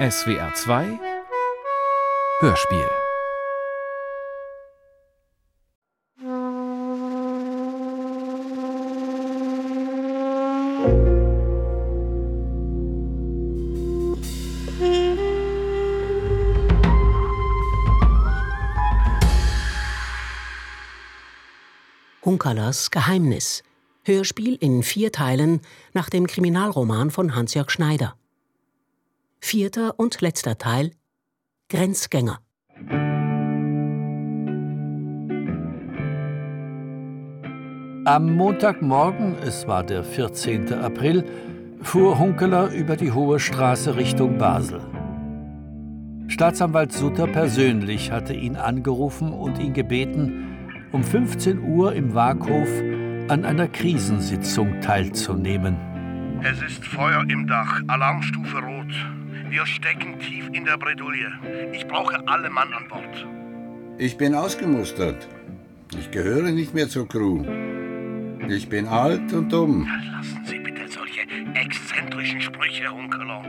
SWR 2 Hörspiel Hunkerlers Geheimnis. Hörspiel in vier Teilen nach dem Kriminalroman von Hans-Jörg Schneider. Vierter und letzter Teil Grenzgänger. Am Montagmorgen, es war der 14. April, fuhr Hunkeler über die Hohe Straße Richtung Basel. Staatsanwalt Sutter persönlich hatte ihn angerufen und ihn gebeten, um 15 Uhr im Waaghof an einer Krisensitzung teilzunehmen. Es ist Feuer im Dach, Alarmstufe Rot. Wir stecken tief in der Bredouille. Ich brauche alle Mann an Bord. Ich bin ausgemustert. Ich gehöre nicht mehr zur Crew. Ich bin alt und dumm. Lassen Sie bitte solche exzentrischen Sprüche, Hunkeler.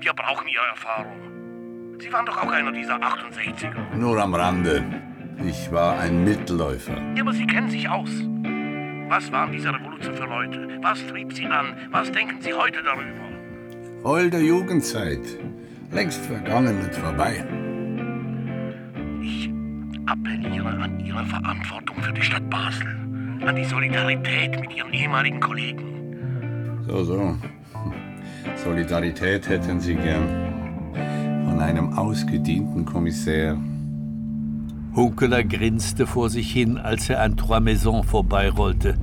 Wir brauchen Ihre Erfahrung. Sie waren doch auch einer dieser 68er. Nur am Rande. Ich war ein Mitläufer. Ja, aber Sie kennen sich aus. Was waren diese Revolution für Leute? Was trieb sie an? Was denken Sie heute darüber? Holde Jugendzeit. Längst vergangen und vorbei. Ich appelliere an Ihre Verantwortung für die Stadt Basel. An die Solidarität mit Ihren ehemaligen Kollegen. So, so. Solidarität hätten Sie gern. Von einem ausgedienten Kommissär. Hunkeler grinste vor sich hin, als er an Trois Maisons vorbeirollte.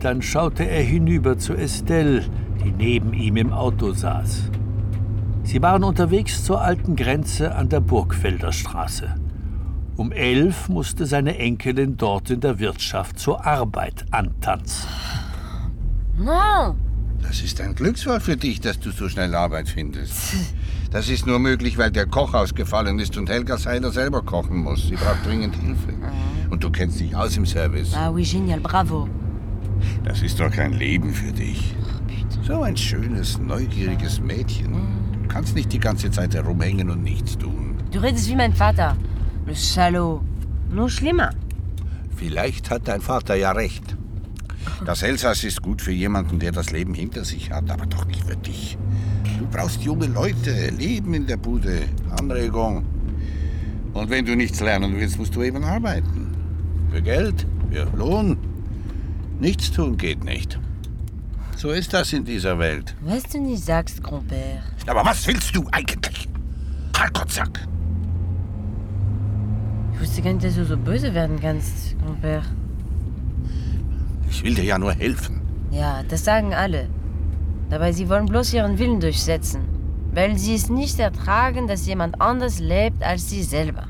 Dann schaute er hinüber zu Estelle, die neben ihm im Auto saß. Sie waren unterwegs zur alten Grenze an der Burgfelder Straße. Um elf musste seine Enkelin dort in der Wirtschaft zur Arbeit antanzen. No. Das ist ein Glücksfall für dich, dass du so schnell Arbeit findest. Das ist nur möglich, weil der Koch ausgefallen ist und Helga Seiler selber kochen muss. Sie braucht dringend Hilfe. Und du kennst dich aus im Service. Ah oui, génial, bravo. Das ist doch kein Leben für dich. So ein schönes, neugieriges Mädchen. Du kannst nicht die ganze Zeit herumhängen und nichts tun. Du redest wie mein Vater. Le Salaud. Nur schlimmer. Vielleicht hat dein Vater ja recht. Das Elsass ist gut für jemanden, der das Leben hinter sich hat, aber doch nicht für dich. Du brauchst junge Leute, Leben in der Bude, Anregung. Und wenn du nichts lernen willst, musst du eben arbeiten. Für Geld, für Lohn. Nichts tun geht nicht. So ist das in dieser Welt. Was du nicht sagst, Grand-Père. Aber was willst du eigentlich? Kalkotzak! Ich wusste gar nicht, dass du so böse werden kannst, Grand-Père. Ich will dir ja nur helfen. Ja, das sagen alle. Dabei sie wollen bloß ihren Willen durchsetzen. Weil sie es nicht ertragen, dass jemand anders lebt als sie selber.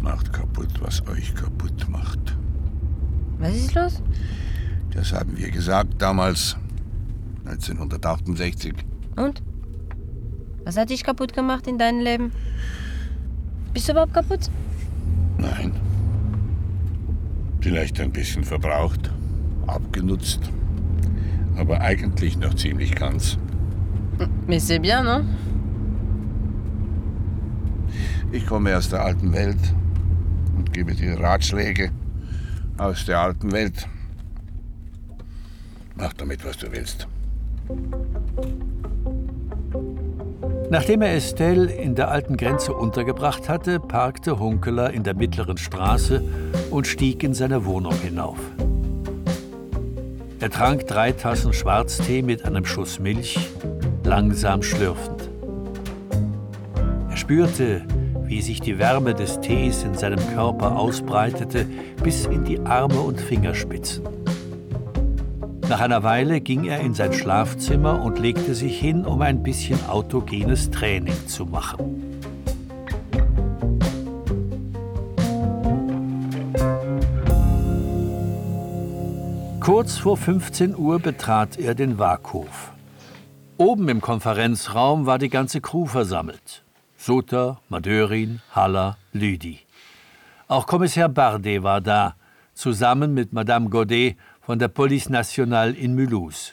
Macht kaputt, was euch kaputt. Was ist los? Das haben wir gesagt damals, 1968. Und? Was hat dich kaputt gemacht in deinem Leben? Bist du überhaupt kaputt? Nein. Vielleicht ein bisschen verbraucht, abgenutzt, aber eigentlich noch ziemlich ganz. Mais c'est bien, non? Ich komme aus der alten Welt und gebe dir Ratschläge aus der alten Welt. Mach damit, was du willst. Nachdem er Estelle in der alten Grenze untergebracht hatte, parkte Hunkeler in der mittleren Straße und stieg in seine Wohnung hinauf. Er trank drei Tassen Schwarztee mit einem Schuss Milch, langsam schlürfend. Er spürte, wie sich die Wärme des Tees in seinem Körper ausbreitete bis in die Arme und Fingerspitzen. Nach einer Weile ging er in sein Schlafzimmer und legte sich hin, um ein bisschen autogenes Training zu machen. Kurz vor 15 Uhr betrat er den Waaghof. Oben im Konferenzraum war die ganze Crew versammelt. Sutter, Madörin, Haller, Lüdi. Auch Kommissar Bardet war da, zusammen mit Madame Godet von der Police Nationale in Mulhouse.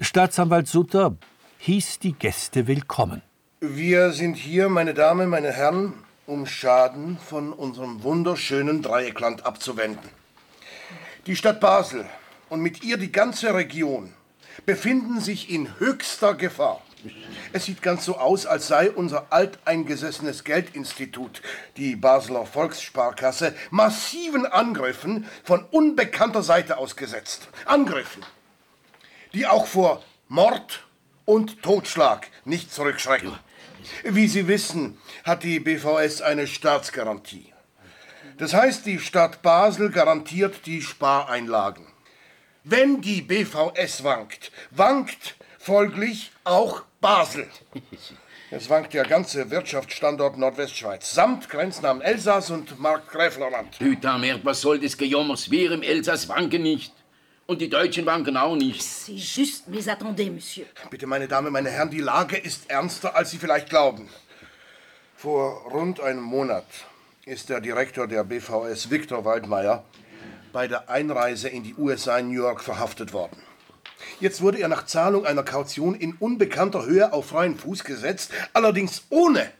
Staatsanwalt Sutter hieß die Gäste willkommen. Wir sind hier, meine Damen, meine Herren, um Schaden von unserem wunderschönen Dreieckland abzuwenden. Die Stadt Basel und mit ihr die ganze Region befinden sich in höchster Gefahr. Es sieht ganz so aus, als sei unser alteingesessenes Geldinstitut, die Basler Volkssparkasse, massiven Angriffen von unbekannter Seite ausgesetzt. Angriffen, die auch vor Mord und Totschlag nicht zurückschrecken. Wie Sie wissen, hat die BVS eine Staatsgarantie. Das heißt, die Stadt Basel garantiert die Spareinlagen. Wenn die BVS wankt, wankt folglich auch Basel. Es wankt der ganze Wirtschaftsstandort Nordwestschweiz, samt Grenznamen Elsass und Markgräflerland. Hütamer, was soll das Gejommers? Wir im Elsass wanken nicht. Und die Deutschen wanken auch nicht. C'est juste, mais attendez, monsieur. Bitte, meine Damen, meine Herren, die Lage ist ernster, als Sie vielleicht glauben. Vor rund einem Monat ist der Direktor der BVS, Viktor Waldmeier, bei der Einreise in die USA in New York verhaftet worden. Jetzt wurde er nach Zahlung einer Kaution in unbekannter Höhe auf freien Fuß gesetzt, allerdings ohne,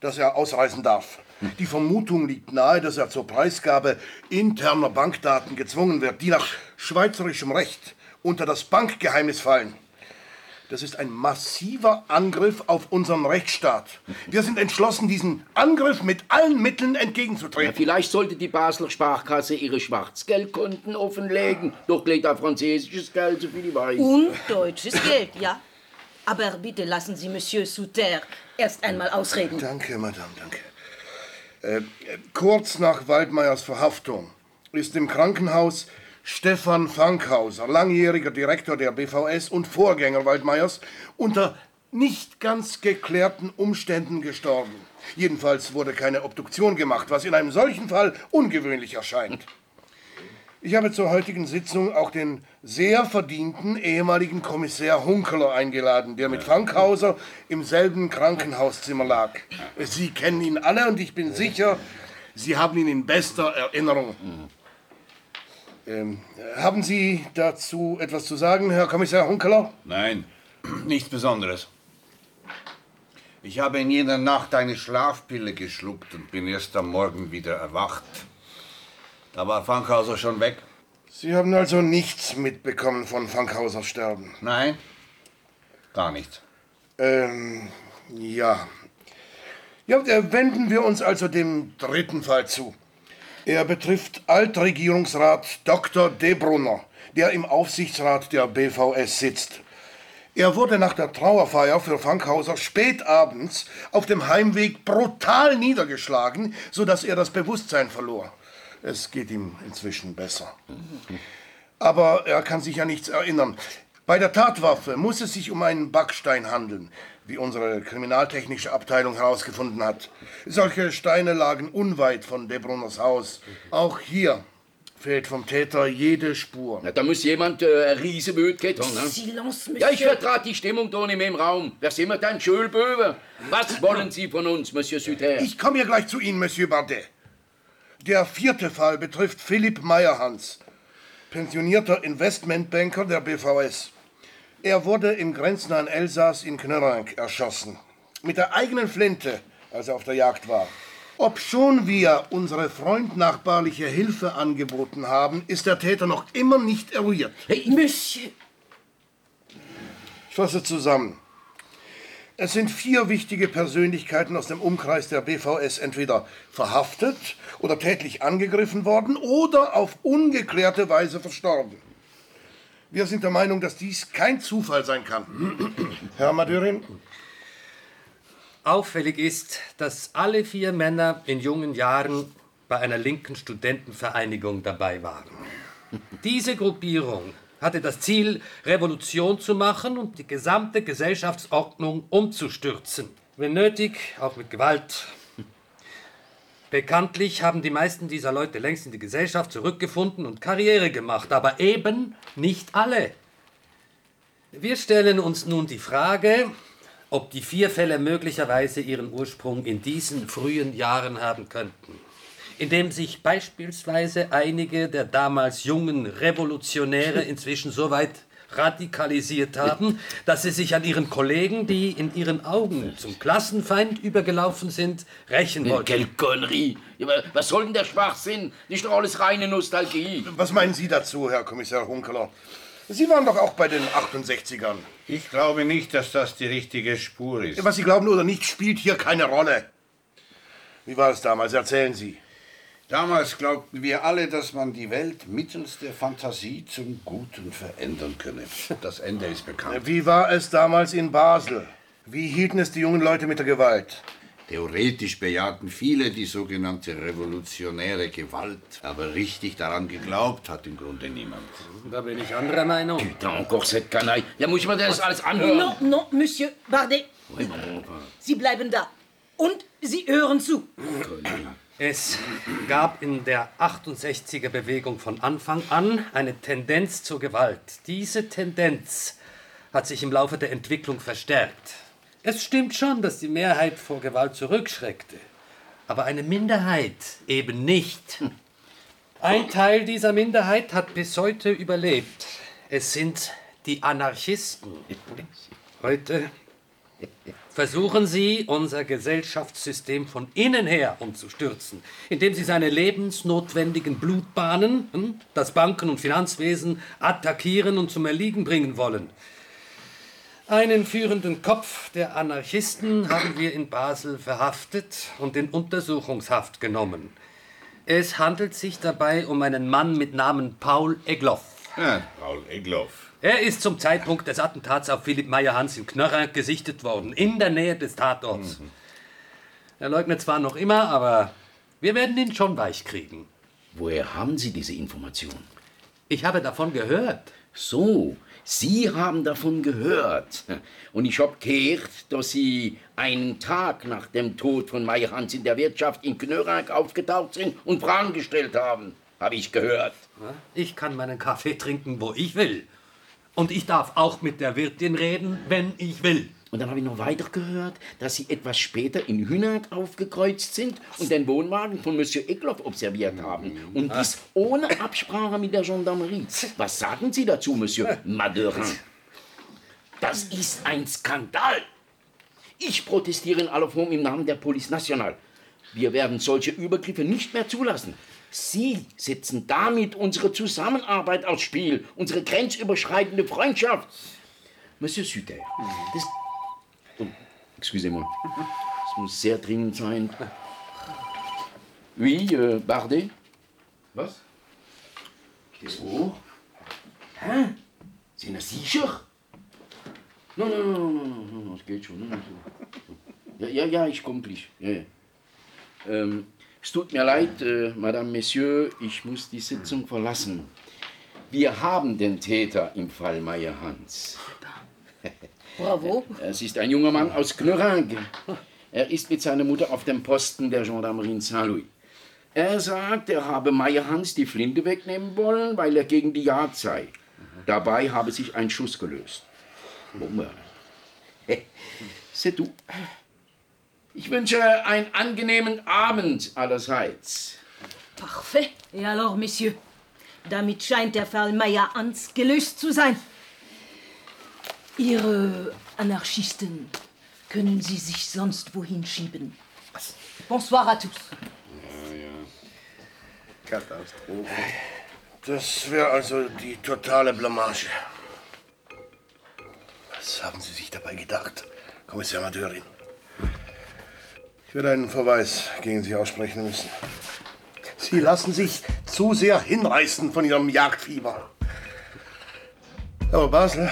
dass er ausreisen darf. Die Vermutung liegt nahe, dass er zur Preisgabe interner Bankdaten gezwungen wird, die nach schweizerischem Recht unter das Bankgeheimnis fallen. Das ist ein massiver Angriff auf unseren Rechtsstaat. Wir sind entschlossen, diesen Angriff mit allen Mitteln Ja, entgegenzutreten. vielleicht sollte die Basler Sparkasse ihre Schwarzgeldkonten offenlegen. Doch geht da französisches Geld, so viel ich weiß. Und deutsches Geld, ja. Aber bitte lassen Sie Monsieur Souter erst einmal ausreden. Danke, Madame, danke. Äh, äh, kurz nach Waldmeiers Verhaftung ist im Krankenhaus Stefan Fankhauser, langjähriger Direktor der BVS und Vorgänger Waldmeiers, unter nicht ganz geklärten Umständen gestorben. Jedenfalls wurde keine Obduktion gemacht, was in einem solchen Fall ungewöhnlich erscheint. Ich habe zur heutigen Sitzung auch den sehr verdienten ehemaligen Kommissär Hunkeler eingeladen, der mit Fankhauser im selben Krankenhauszimmer lag. Sie kennen ihn alle und ich bin sicher, Sie haben ihn in bester Erinnerung. Ähm, haben Sie dazu etwas zu sagen, Herr Kommissar Hunkeler? Nein, nichts Besonderes. Ich habe in jener Nacht eine Schlafpille geschluckt und bin erst am Morgen wieder erwacht. Da war Fankhauser schon weg. Sie haben also nichts mitbekommen von Fankhausers Sterben. Nein, gar nichts. Ähm, ja. Ja, wenden wir uns also dem dritten Fall zu. Er betrifft Altregierungsrat Dr. Debrunner, der im Aufsichtsrat der BVS sitzt. Er wurde nach der Trauerfeier für Fankhauser spät abends auf dem Heimweg brutal niedergeschlagen, sodass er das Bewusstsein verlor. Es geht ihm inzwischen besser. Aber er kann sich an nichts erinnern. Bei der Tatwaffe muss es sich um einen Backstein handeln, wie unsere kriminaltechnische Abteilung herausgefunden hat. Solche Steine lagen unweit von Debrunners Haus. Auch hier fehlt vom Täter jede Spur. Na, da muss jemand äh, eine riese haben, ne? Silence, Ja, ich Monsieur. vertrate die Stimmung da nicht mehr im Raum. Wer sind wir denn? Schulböwe? Was wollen Sie von uns, Monsieur Suter? Ich komme hier gleich zu Ihnen, Monsieur Bardet. Der vierte Fall betrifft Philipp Meyerhans, pensionierter Investmentbanker der BVS. Er wurde im grenznahen Elsass in Knörrank erschossen. Mit der eigenen Flinte, als er auf der Jagd war. Obschon wir unsere freundnachbarliche Hilfe angeboten haben, ist der Täter noch immer nicht eruiert. Monsieur. Ich fasse zusammen. Es sind vier wichtige Persönlichkeiten aus dem Umkreis der BVS entweder verhaftet oder tätlich angegriffen worden oder auf ungeklärte Weise verstorben. Wir sind der Meinung, dass dies kein Zufall sein kann. Herr Madürin, Auffällig ist, dass alle vier Männer in jungen Jahren bei einer linken Studentenvereinigung dabei waren. Diese Gruppierung hatte das Ziel, Revolution zu machen und die gesamte Gesellschaftsordnung umzustürzen. Wenn nötig, auch mit Gewalt. Bekanntlich haben die meisten dieser Leute längst in die Gesellschaft zurückgefunden und Karriere gemacht, aber eben nicht alle. Wir stellen uns nun die Frage, ob die vier Fälle möglicherweise ihren Ursprung in diesen frühen Jahren haben könnten, indem sich beispielsweise einige der damals jungen Revolutionäre inzwischen so weit radikalisiert haben, dass sie sich an ihren Kollegen, die in ihren Augen zum Klassenfeind übergelaufen sind, rächen wollten. Quelle Connerie. Was soll denn der Schwachsinn? Nicht doch alles reine Nostalgie. Was meinen Sie dazu, Herr Kommissar Hunkeler? Sie waren doch auch bei den 68ern. Ich glaube nicht, dass das die richtige Spur ist. Was Sie glauben oder nicht, spielt hier keine Rolle. Wie war es damals? Erzählen Sie. Damals glaubten wir alle, dass man die Welt mittels der Fantasie zum Guten verändern könne. Das Ende ist bekannt. Wie war es damals in Basel? Wie hielten es die jungen Leute mit der Gewalt? Theoretisch bejahten viele die sogenannte revolutionäre Gewalt, aber richtig daran geglaubt hat im Grunde niemand. Da bin ich anderer Meinung. Putain, encore cette canaille. Ja, muss ich mir das alles anhören? Non, non, Monsieur Bardet. Sie bleiben da. Und Sie hören zu. Es gab in der 68er Bewegung von Anfang an eine Tendenz zur Gewalt. Diese Tendenz hat sich im Laufe der Entwicklung verstärkt. Es stimmt schon, dass die Mehrheit vor Gewalt zurückschreckte, aber eine Minderheit eben nicht. Ein Teil dieser Minderheit hat bis heute überlebt. Es sind die Anarchisten. Heute versuchen sie, unser Gesellschaftssystem von innen her umzustürzen, indem sie seine lebensnotwendigen Blutbahnen, hm, das Banken- und Finanzwesen, attackieren und zum Erliegen bringen wollen. Einen führenden Kopf der Anarchisten haben wir in Basel verhaftet und in Untersuchungshaft genommen. Es handelt sich dabei um einen Mann mit Namen Paul Egloff. Ja, Paul Egloff. Er ist zum Zeitpunkt des Attentats auf Philipp Meyer-Hans in Knörrer gesichtet worden, in der Nähe des Tatorts. Er leugnet zwar noch immer, aber wir werden ihn schon weich kriegen. Woher haben Sie diese Information? Ich habe davon gehört. So, Sie haben davon gehört. Und ich habe gehört, dass Sie einen Tag nach dem Tod von Meyer Hans in der Wirtschaft in Knörak aufgetaucht sind und Fragen gestellt haben. Habe ich gehört. Ich kann meinen Kaffee trinken, wo ich will. Und ich darf auch mit der Wirtin reden, wenn ich will. Und dann habe ich noch weiter gehört, dass Sie etwas später in Hühnert aufgekreuzt sind und den Wohnwagen von Monsieur Egloff observiert haben. Und dies ohne Absprache mit der Gendarmerie. Was sagen Sie dazu, Monsieur Maderin? Das ist ein Skandal. Ich protestiere in aller Form im Namen der Police Nationale. Wir werden solche Übergriffe nicht mehr zulassen. Sie setzen damit unsere Zusammenarbeit aufs Spiel, unsere grenzüberschreitende Freundschaft. Monsieur Suter, das Oh, excusez-moi. Es muss sehr dringend sein. Oui, euh, Bardet? Was? So? Hä? Sind Sie sicher? Nein, nein, nein, nein, nein, nein, das geht schon. Ja, ja, ja, ich komme gleich. Ja, ja. Ähm, es tut mir leid, äh, Madame, Messieurs, ich muss die Sitzung verlassen. Wir haben den Täter im Fall Meyer-Hans. Bravo. Es ist ein junger Mann aus Knörange. Er ist mit seiner Mutter auf dem Posten der Gendarmerie in Saint-Louis. Er sagt, er habe Meyer-Hans die Flinte wegnehmen wollen, weil er gegen die Jagd sei. Dabei habe sich ein Schuss gelöst. Bombe. C'est tout. Ich wünsche einen angenehmen Abend allerseits. Parfait. Et alors, Messieurs? Damit scheint der Fall Meyer-Hans gelöst zu sein. Ihre Anarchisten können Sie sich sonst wohin schieben. Bonsoir à tous. Katastrophe. Das wäre also die totale Blamage. Was haben Sie sich dabei gedacht, Kommissar Madörin? Ich werde einen Verweis gegen Sie aussprechen müssen. Sie lassen sich zu sehr hinreißen von Ihrem Jagdfieber. Aber Basel,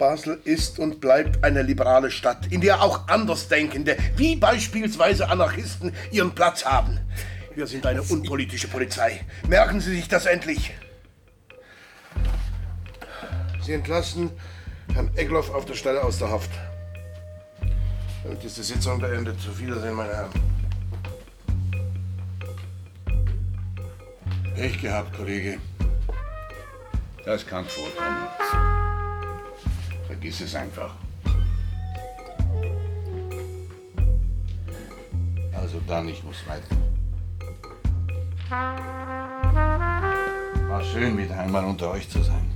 Basel ist und bleibt eine liberale Stadt, in der auch Andersdenkende, wie beispielsweise Anarchisten, ihren Platz haben. Wir sind eine unpolitische Polizei. Merken Sie sich das endlich. Sie entlassen Herrn Egloff auf der Stelle aus der Haft. Damit ist die Sitzung beendet. Auf Wiedersehen, meine Herren. Pech gehabt, Kollege. Das kann vorkommen. Vergiss es einfach. Also dann, ich muss weiter. War schön, wieder einmal unter euch zu sein.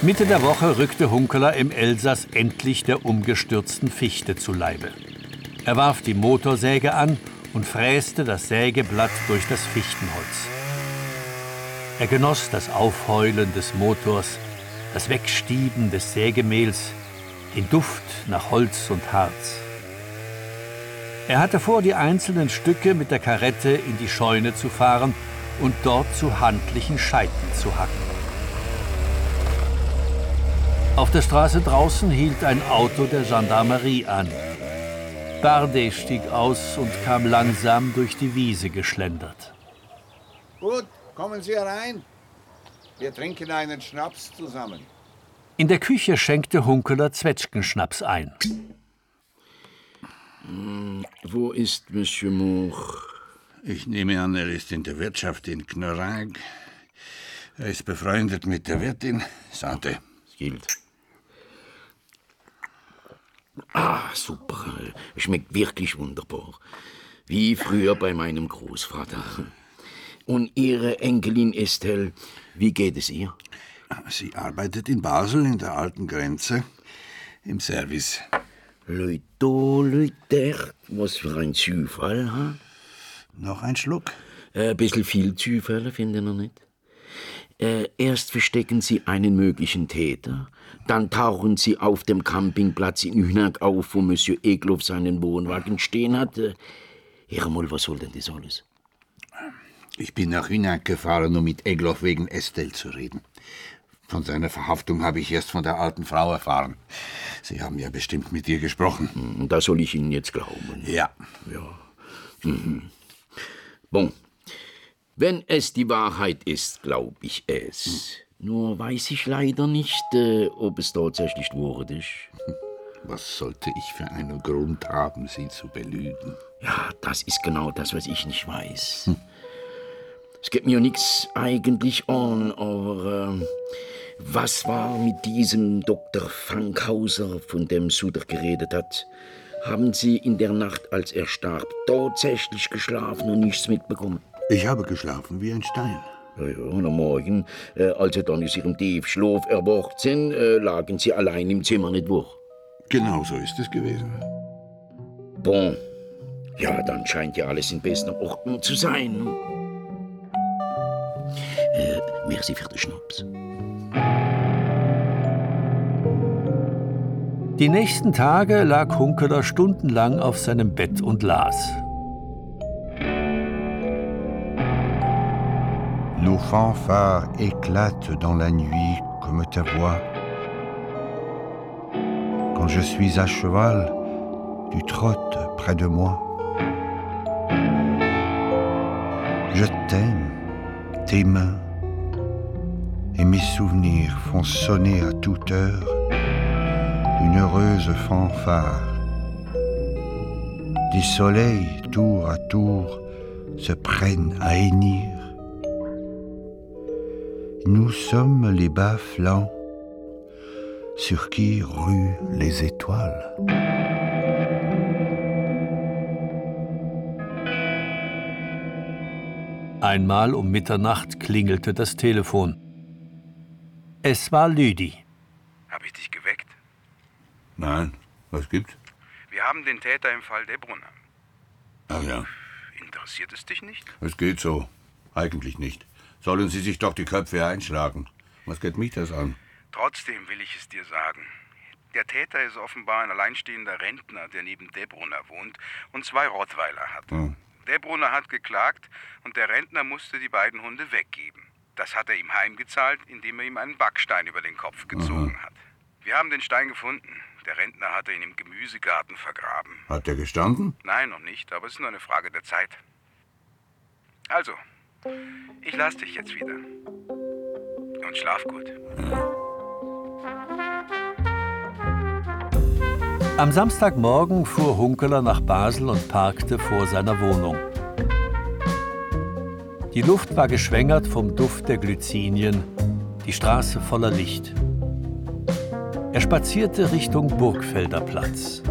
Mitte der Woche rückte Hunkeler im Elsass endlich der umgestürzten Fichte zu Leibe. Er warf die Motorsäge an und fräste das Sägeblatt durch das Fichtenholz. Er genoss das Aufheulen des Motors, das Wegstieben des Sägemehls, den Duft nach Holz und Harz. Er hatte vor, die einzelnen Stücke mit der Karette in die Scheune zu fahren und dort zu handlichen Scheiten zu hacken. Auf der Straße draußen hielt ein Auto der Gendarmerie an. Bardet stieg aus und kam langsam durch die Wiese geschlendert. Gut, kommen Sie herein. Wir trinken einen Schnaps zusammen. In der Küche schenkte Hunkeler Zwetschgenschnaps ein. Hm, wo ist Monsieur Moore? Ich nehme an, er ist in der Wirtschaft in Knorag. Er ist befreundet mit der Wirtin. Sante. Gilt. Ah, super. Schmeckt wirklich wunderbar. Wie früher bei meinem Großvater. Und Ihre Enkelin Estelle, wie geht es ihr? Sie arbeitet in Basel in der alten Grenze im Service. Leute, Leute, was für ein Zufall, ha? Noch ein Schluck? Ein bisschen viel Zufälle, finden Sie nicht? Äh, erst verstecken Sie einen möglichen Täter, dann tauchen Sie auf dem Campingplatz in Hühnag auf, wo Monsieur Egloff seinen Wohnwagen stehen hat. Äh, mal, was soll denn das alles? Ich bin nach Hühnag gefahren, um mit Egloff wegen Estelle zu reden. Von seiner Verhaftung habe ich erst von der alten Frau erfahren. Sie haben ja bestimmt mit ihr gesprochen. Hm, Da soll ich Ihnen jetzt glauben. Ja. Ja. Mhm. Bon. Wenn es die Wahrheit ist, glaube ich es. Nur weiß ich leider nicht, äh, ob es tatsächlich wahr ist. Was sollte ich für einen Grund haben, Sie zu belügen? Ja, das ist genau das, was ich nicht weiß. Es geht mir nichts eigentlich an, aber ähm, was war mit diesem Dr. Fankhauser, von dem Suter geredet hat? Haben Sie in der Nacht, als er starb, tatsächlich geschlafen und nichts mitbekommen? Ich habe geschlafen wie ein Stein. Und am Morgen, äh, als Sie dann aus Ihrem Tiefschlaf erwacht sind, äh, lagen Sie allein im Zimmer, nicht wahr? Genau so ist es gewesen. Bon. Ja, dann scheint ja alles in bester Ordnung zu sein. Äh, merci für den Schnaps. Die nächsten Tage lag Hunkeler stundenlang auf seinem Bett und las. Nos fanfares éclatent dans la nuit comme ta voix. Quand je suis à cheval, tu trottes près de moi. Je t'aime, tes mains et mes souvenirs font sonner à toute heure une heureuse fanfare. Des soleils tour à tour se prennent à hennir. Nous sommes les bas flancs sur qui ruent les étoiles. Einmal um Mitternacht klingelte das Telefon. Es war Lüdi. Hab ich dich geweckt? Nein, was gibt's? Wir haben den Täter im Fall Debrunner. Ach ja, Interessiert es dich nicht? es geht so. Eigentlich nicht. Sollen Sie sich doch die Köpfe einschlagen. Was geht mich das an? Trotzdem will ich es dir sagen. Der Täter ist offenbar ein alleinstehender Rentner, der neben Debrunner wohnt und zwei Rottweiler hat. Hm. Debrunner hat geklagt und der Rentner musste die beiden Hunde weggeben. Das hat er ihm heimgezahlt, indem er ihm einen Backstein über den Kopf gezogen hat. Wir haben den Stein gefunden. Der Rentner hatte ihn im Gemüsegarten vergraben. Hat der gestanden? Nein, noch nicht, aber es ist nur eine Frage der Zeit. Also, ich lass dich jetzt wieder. Und schlaf gut. Am Samstagmorgen fuhr Hunkeler nach Basel und parkte vor seiner Wohnung. Die Luft war geschwängert vom Duft der Glycinien, die Straße voller Licht. Er spazierte Richtung Burgfelder Platz.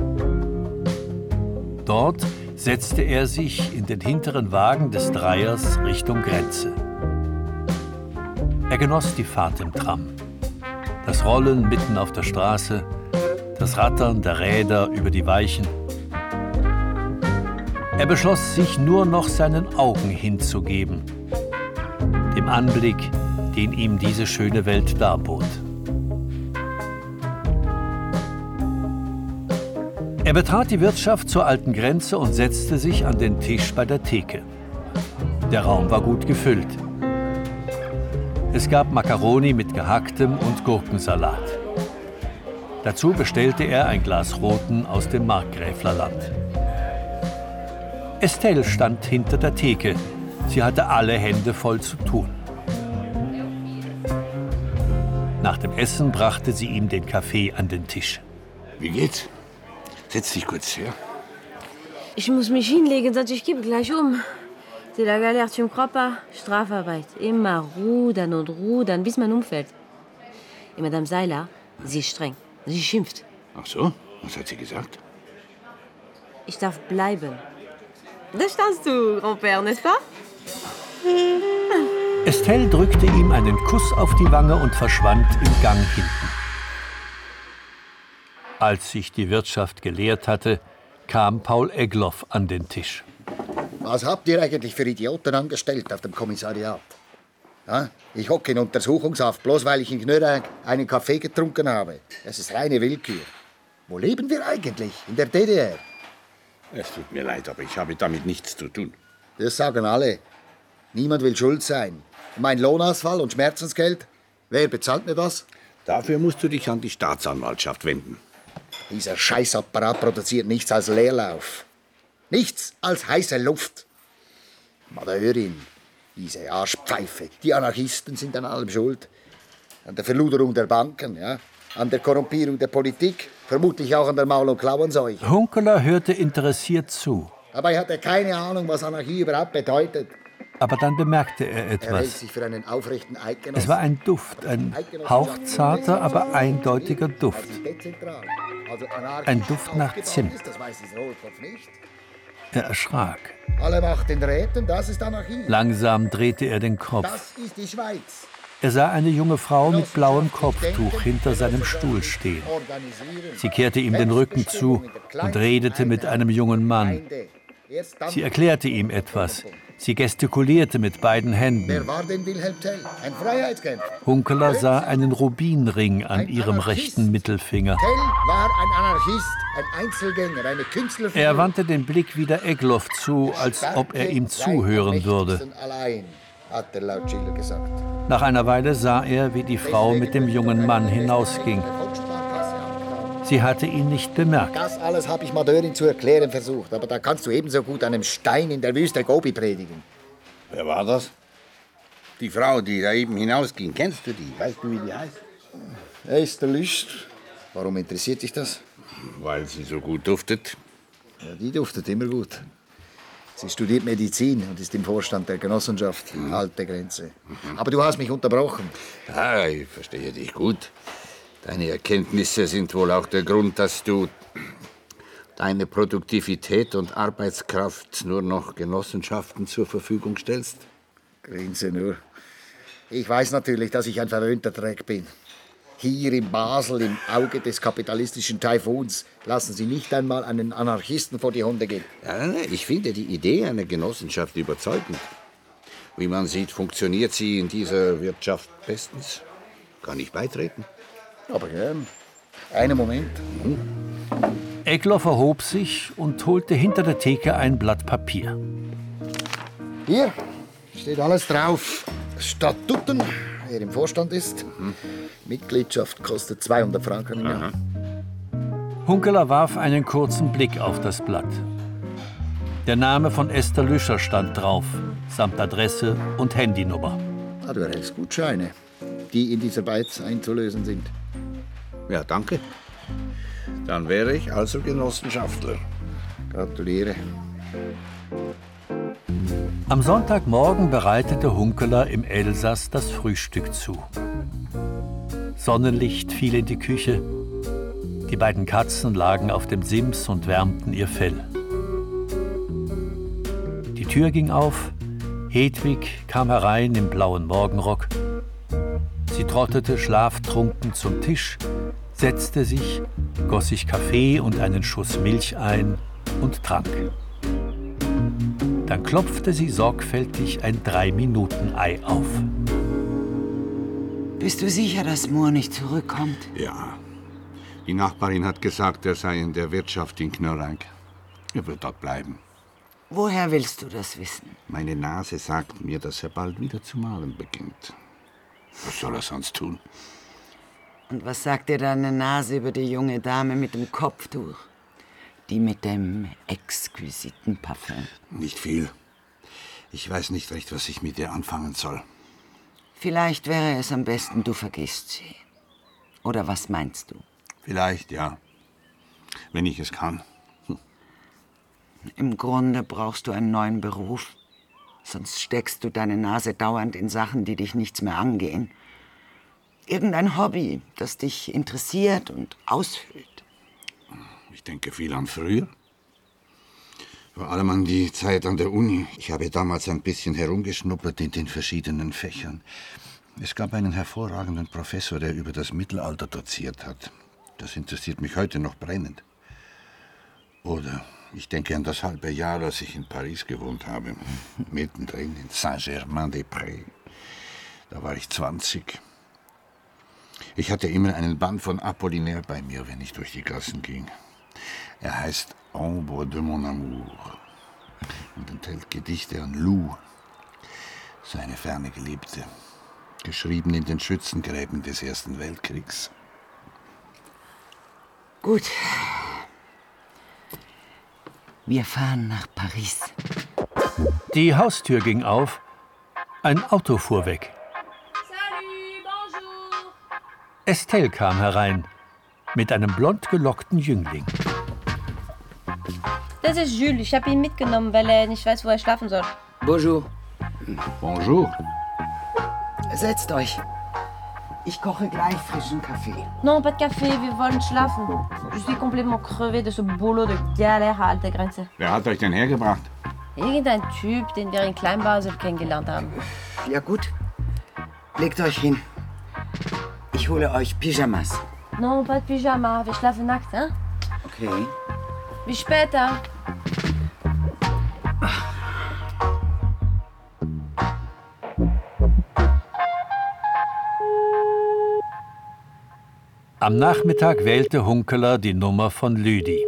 Dort setzte er sich in den hinteren Wagen des Dreiers Richtung Grenze. Er genoss die Fahrt im Tram. Das Rollen mitten auf der Straße, das Rattern der Räder über die Weichen. Er beschloss, sich nur noch seinen Augen hinzugeben, dem Anblick, den ihm diese schöne Welt darbot. Er betrat die Wirtschaft zur alten Grenze und setzte sich an den Tisch bei der Theke. Der Raum war gut gefüllt. Es gab Makaroni mit gehacktem und Gurkensalat. Dazu bestellte er ein Glas Roten aus dem Markgräflerland. Estelle stand hinter der Theke. Sie hatte alle Hände voll zu tun. Nach dem Essen brachte sie ihm den Kaffee an den Tisch. Wie geht's? Setz dich kurz her. Ich muss mich hinlegen, sonst ich gebe gleich um. C'est la galère, tu me crois pas? Strafarbeit. Immer rudern und rudern, bis man umfällt. Und Madame Seiler, sie ist streng. Sie schimpft. Ach so? Was hat sie gesagt? Ich darf bleiben. Das standst du, Grand-Père, n'est-ce pas? Estelle drückte ihm einen Kuss auf die Wange und verschwand im Gang hinten. Als sich die Wirtschaft geleert hatte, kam Paul Egloff an den Tisch. Was habt ihr eigentlich für Idioten angestellt auf dem Kommissariat? Ja? Ich hocke in Untersuchungshaft, bloß weil ich in Knörrag einen Kaffee getrunken habe. Das ist reine Willkür. Wo leben wir eigentlich? In der DDR? Es tut mir leid, aber ich habe damit nichts zu tun. Das sagen alle. Niemand will schuld sein. Mein Lohnausfall und Schmerzensgeld? Wer bezahlt mir das? Dafür musst du dich an die Staatsanwaltschaft wenden. Dieser Scheißapparat produziert nichts als Leerlauf. Nichts als heiße Luft. Madeurin, diese Arschpfeife. Die Anarchisten sind an allem schuld. An der Verluderung der Banken, ja? an der Korrumpierung der Politik, vermutlich auch an der Maul- und Klauenseuche. Hunkeler hörte interessiert zu. Aber er hatte keine Ahnung, was Anarchie überhaupt bedeutet. Aber dann bemerkte er etwas. Es war ein Duft, ein hauchzarter, aber eindeutiger Duft. Dezentral. Also Ein Duft nach Zimt. Er erschrak. Räten. Langsam drehte er den Kopf. Er sah eine junge Frau mit blauem Kopftuch hinter seinem Stuhl stehen. Sie kehrte ihm den Rücken zu und redete mit einem jungen Mann. Sie erklärte ihm etwas. Sie gestikulierte mit beiden Händen. Wer war denn Wilhelm Tell? Ein Freiheitskämpfer. Hunkeler sah einen Rubinring an ihrem rechten Mittelfinger. Tell war ein Anarchist, ein Einzelgänger, eine Künstlerfigur. Er wandte den Blick wieder Egloff zu, als ob er ihm zuhören würde. Allein, hat der laut Schiller gesagt. Nach einer Weile sah er, wie die Frau mit dem jungen Mann hinausging. Sie hatte ihn nicht bemerkt. Das alles habe ich Madeurin zu erklären versucht, aber da kannst du ebenso gut einem Stein in der Wüste Gobi predigen. Wer war das? Die Frau, die da eben hinausging. Kennst du die? Weißt du, wie die heißt? Esther Lüst. Warum interessiert dich das? Weil sie so gut duftet. Ja, die duftet immer gut. Sie studiert Medizin und ist im Vorstand der Genossenschaft Alte Grenze. Aber du hast mich unterbrochen. Ja, ich verstehe dich gut. Deine Erkenntnisse sind wohl auch der Grund, dass du deine Produktivität und Arbeitskraft nur noch Genossenschaften zur Verfügung stellst. Grinse nur. Ich weiß natürlich, dass ich ein verwöhnter Dreck bin. Hier in Basel, im Auge des kapitalistischen Taifuns, lassen Sie nicht einmal einen Anarchisten vor die Hunde gehen. Ja, ich finde die Idee einer Genossenschaft überzeugend. Wie man sieht, funktioniert sie in dieser Wirtschaft bestens. Kann ich beitreten? Aber gern. Einen Moment. Egloff erhob sich und holte hinter der Theke ein Blatt Papier. Hier steht alles drauf. Statuten, wer im Vorstand ist. Mitgliedschaft kostet 200 Franken im Jahr. Hunkeler warf einen kurzen Blick auf das Blatt. Der Name von Esther Lüscher stand drauf, samt Adresse und Handynummer. Ah, du erhältst Gutscheine, die in dieser Beiz einzulösen sind. Ja, danke. Dann wäre ich also Genossenschaftler. Gratuliere. Am Sonntagmorgen bereitete Hunkeler im Elsass das Frühstück zu. Sonnenlicht fiel in die Küche. Die beiden Katzen lagen auf dem Sims und wärmten ihr Fell. Die Tür ging auf. Hedwig kam herein im blauen Morgenrock. Sie trottete schlaftrunken zum Tisch, setzte sich, goss sich Kaffee und einen Schuss Milch ein und trank. Dann klopfte sie sorgfältig ein Drei-Minuten-Ei auf. Bist du sicher, dass Moore nicht zurückkommt? Ja. Die Nachbarin hat gesagt, er sei in der Wirtschaft in Knörrank. Er wird dort bleiben. Woher willst du das wissen? Meine Nase sagt mir, dass er bald wieder zu malen beginnt. Was soll er sonst tun? Und was sagt dir deine Nase über die junge Dame mit dem Kopftuch? Die mit dem exquisiten Parfum. Nicht viel. Ich weiß nicht recht, was ich mit ihr anfangen soll. Vielleicht wäre es am besten, du vergisst sie. Oder was meinst du? Vielleicht, ja. Wenn ich es kann. Im Grunde brauchst du einen neuen Beruf. Sonst steckst du deine Nase dauernd in Sachen, die dich nichts mehr angehen. Irgendein Hobby, das dich interessiert und ausfüllt. Ich denke viel an früher. Vor allem an die Zeit an der Uni. Ich habe damals ein bisschen herumgeschnuppert in den verschiedenen Fächern. Es gab einen hervorragenden Professor, der über das Mittelalter doziert hat. Das interessiert mich heute noch brennend. Oder ich denke an das halbe Jahr, als ich in Paris gewohnt habe. Mittendrin in Saint-Germain-des-Prés. Da war ich 20. Ich hatte immer einen Band von Apollinaire bei mir, wenn ich durch die Gassen ging. Er heißt Ombre de mon amour und enthält Gedichte an Lou, seine ferne Geliebte, geschrieben in den Schützengräben des Ersten Weltkriegs. Gut. Wir fahren nach Paris. Die Haustür ging auf, ein Auto fuhr weg. Estelle kam herein mit einem blond gelockten Jüngling. Das ist Jules. Ich habe ihn mitgenommen, weil er nicht weiß, wo er schlafen soll. Bonjour. Bonjour. Setzt euch. Ich koche gleich frischen Kaffee. Non, pas de café, wir wollen schlafen. Je suis complètement crevé de ce boulot de galère à alter Grenze. Wer hat euch denn hergebracht? Irgendein Typ, den wir in Kleinbasel kennengelernt haben. Ja gut. Legt euch hin. Ich hole euch Pyjamas. Non, pas de Pyjama, wir schlafen nackt, hein? Okay. Bis später. Am Nachmittag wählte Hunkeler die Nummer von Lüdi.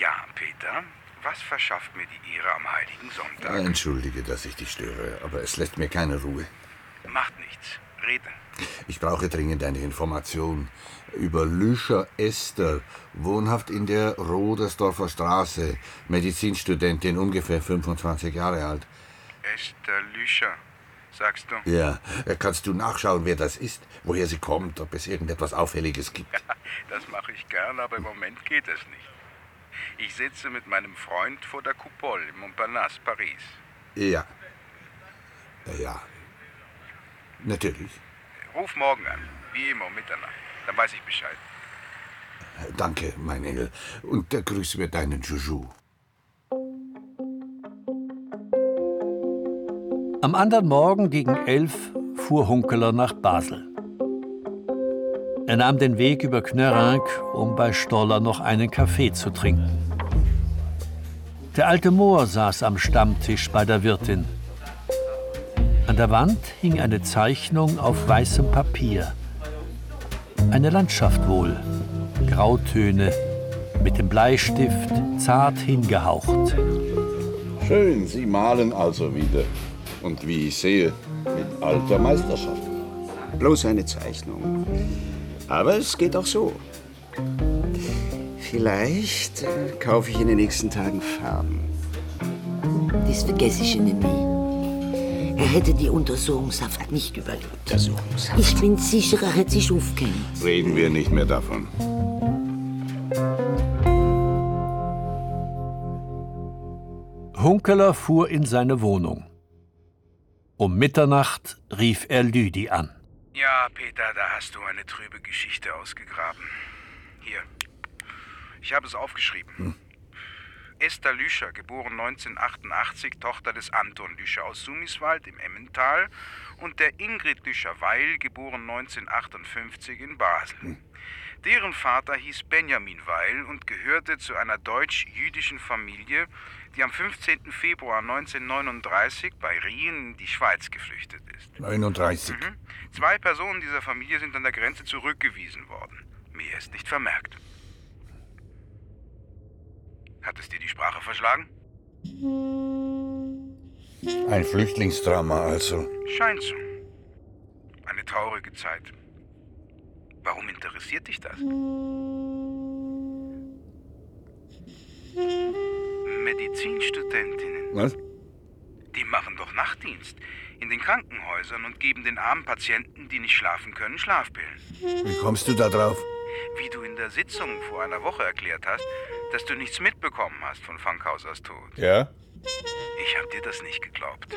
Ja, Peter, was verschafft mir die Ehre am Heiligen Sonntag? Entschuldige, dass ich dich störe, aber es lässt mir keine Ruhe. Macht nichts. Rede. Ich brauche dringend eine Information über Lüscher Esther, wohnhaft in der Rodersdorfer Straße, Medizinstudentin, ungefähr 25 Jahre alt. Esther Lüscher, sagst du? Ja, kannst du nachschauen, wer das ist, woher sie kommt, ob es irgendetwas Auffälliges gibt? Das mache ich gern, aber im Moment geht es nicht. Ich sitze mit meinem Freund vor der Coupole im Montparnasse, Paris. Ja. Ja. Natürlich. Ruf morgen an, wie immer um Mitternacht. Dann weiß ich Bescheid. Danke, mein Engel. Und äh, grüß mir deinen Juju. Am anderen Morgen gegen elf fuhr Hunkeler nach Basel. Er nahm den Weg über Knörrank, um bei Stoller noch einen Kaffee zu trinken. Der alte Mohr saß am Stammtisch bei der Wirtin. An der Wand hing eine Zeichnung auf weißem Papier. Eine Landschaft wohl, Grautöne, mit dem Bleistift zart hingehaucht. Schön, Sie malen also wieder. Und wie ich sehe, mit alter Meisterschaft. Bloß eine Zeichnung. Aber es geht auch so. Vielleicht äh, kaufe ich in den nächsten Tagen Farben. Das vergesse ich Ihnen nie. Er hätte die Untersuchungshaft nicht überlebt. Untersuchungshaft? Ich bin sicher, er hätte sich aufgehängt. Reden wir nicht mehr davon. Hunkeler fuhr in seine Wohnung. Um Mitternacht rief er Lüdi an. Ja, Peter, da hast du eine trübe Geschichte ausgegraben. Hier. Ich habe es aufgeschrieben. Esther Lüscher, geboren 1988, Tochter des Anton Lüscher aus Sumiswald im Emmental, und der Ingrid Lüscher-Weil, geboren 1958 in Basel. Deren Vater hieß Benjamin Weil und gehörte zu einer deutsch-jüdischen Familie, die am 15. Februar 1939 bei Rien in die Schweiz geflüchtet ist. 39. Mhm. Zwei Personen dieser Familie sind an der Grenze zurückgewiesen worden. Mehr ist nicht vermerkt. Hat es dir die Sprache verschlagen? Ein Flüchtlingsdrama also. Scheint so. Eine traurige Zeit. Warum interessiert dich das? Medizinstudentinnen. Was? Die machen doch Nachtdienst in den Krankenhäusern und geben den armen Patienten, die nicht schlafen können, Schlafpillen. Wie kommst du da drauf? Wie du in der Sitzung vor einer Woche erklärt hast, dass du nichts mitbekommen hast von Funkhausers Tod. Ja? Ich hab dir das nicht geglaubt.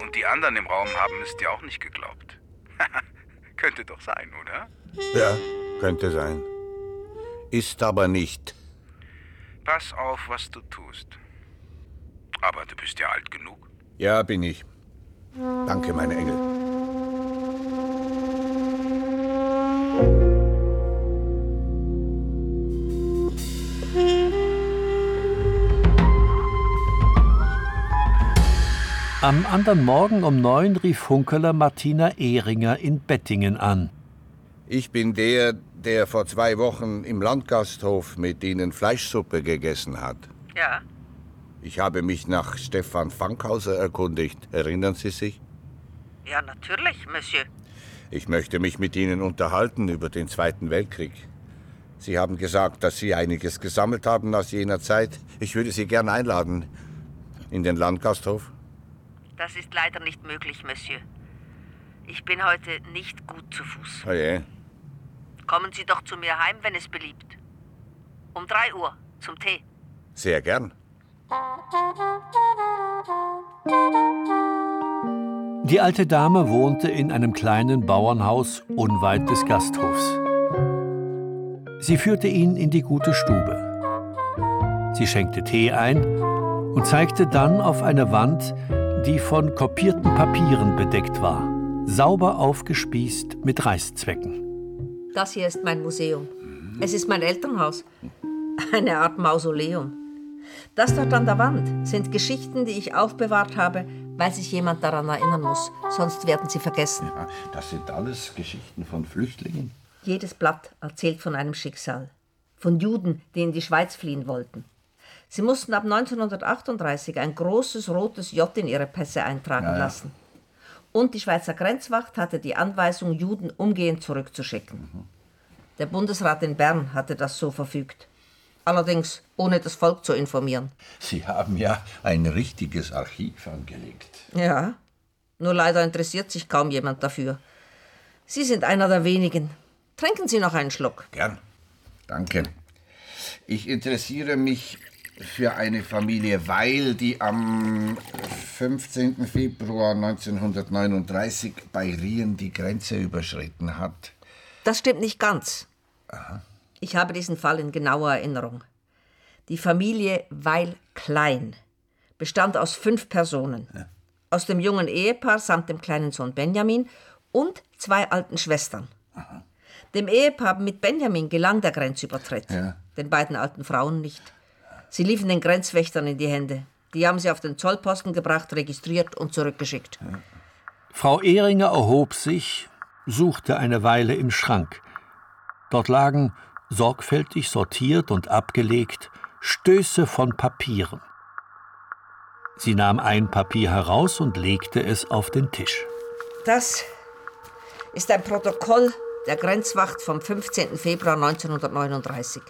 Und die anderen im Raum haben es dir auch nicht geglaubt. Könnte doch sein, oder? Ja, könnte sein. Ist aber nicht. Pass auf, was du tust. Aber du bist ja alt genug. Ja, bin ich. Danke, meine Engel. Am anderen Morgen um neun rief Hunkeler Martina Ehringer in Bettingen an. Ich bin der, der vor zwei Wochen im Landgasthof mit Ihnen Fleischsuppe gegessen hat. Ja, Ich habe mich nach Stefan Fankhauser erkundigt. Erinnern Sie sich? ja, natürlich, Monsieur. Ich möchte mich mit Ihnen unterhalten über den Zweiten Weltkrieg. Sie haben gesagt, dass Sie einiges gesammelt haben aus jener Zeit. Ich würde Sie gern einladen in den Landgasthof. Das ist leider nicht möglich, Monsieur. Ich bin heute nicht gut zu Fuß. Oh je. Kommen Sie doch zu mir heim, wenn es beliebt. Um drei Uhr, zum Tee. Sehr gern. Die alte Dame wohnte in einem kleinen Bauernhaus unweit des Gasthofs. Sie führte ihn in die gute Stube. Sie schenkte Tee ein und zeigte dann auf eine Wand, die von kopierten Papieren bedeckt war, sauber aufgespießt mit Reißzwecken. Das hier ist mein Museum. Es ist mein Elternhaus. Eine Art Mausoleum. Das dort an der Wand sind Geschichten, die ich aufbewahrt habe, weil sich jemand daran erinnern muss. Sonst werden sie vergessen. Das sind alles Geschichten von Flüchtlingen. Jedes Blatt erzählt von einem Schicksal. Von Juden, die in die Schweiz fliehen wollten. Sie mussten ab 1938 ein großes rotes J in ihre Pässe eintragen Ja, ja. lassen. Und die Schweizer Grenzwacht hatte die Anweisung, Juden umgehend zurückzuschicken. Der Bundesrat in Bern hatte das so verfügt. Allerdings ohne das Volk zu informieren. Sie haben ja ein richtiges Archiv angelegt. Ja, nur leider interessiert sich kaum jemand dafür. Sie sind einer der wenigen. Trinken Sie noch einen Schluck. Gern. Danke. Ich interessiere mich für eine Familie Weil, die am 15. Februar 1939 bei Rien die Grenze überschritten hat. Das stimmt nicht ganz. Ich habe diesen Fall in genauer Erinnerung. Die Familie Weil Klein bestand aus fünf Personen. Aus dem jungen Ehepaar samt dem kleinen Sohn Benjamin und zwei alten Schwestern. Dem Ehepaar mit Benjamin gelang der Grenzübertritt, Ja. den beiden alten Frauen nicht. Sie liefen den Grenzwächtern in die Hände. Die haben sie auf den Zollposten gebracht, registriert und zurückgeschickt. Frau Ehringer erhob sich, suchte eine Weile im Schrank. Dort lagen, sorgfältig sortiert und abgelegt, Stöße von Papieren. Sie nahm ein Papier heraus und legte es auf den Tisch. Das ist ein Protokoll der Grenzwacht vom 15. Februar 1939.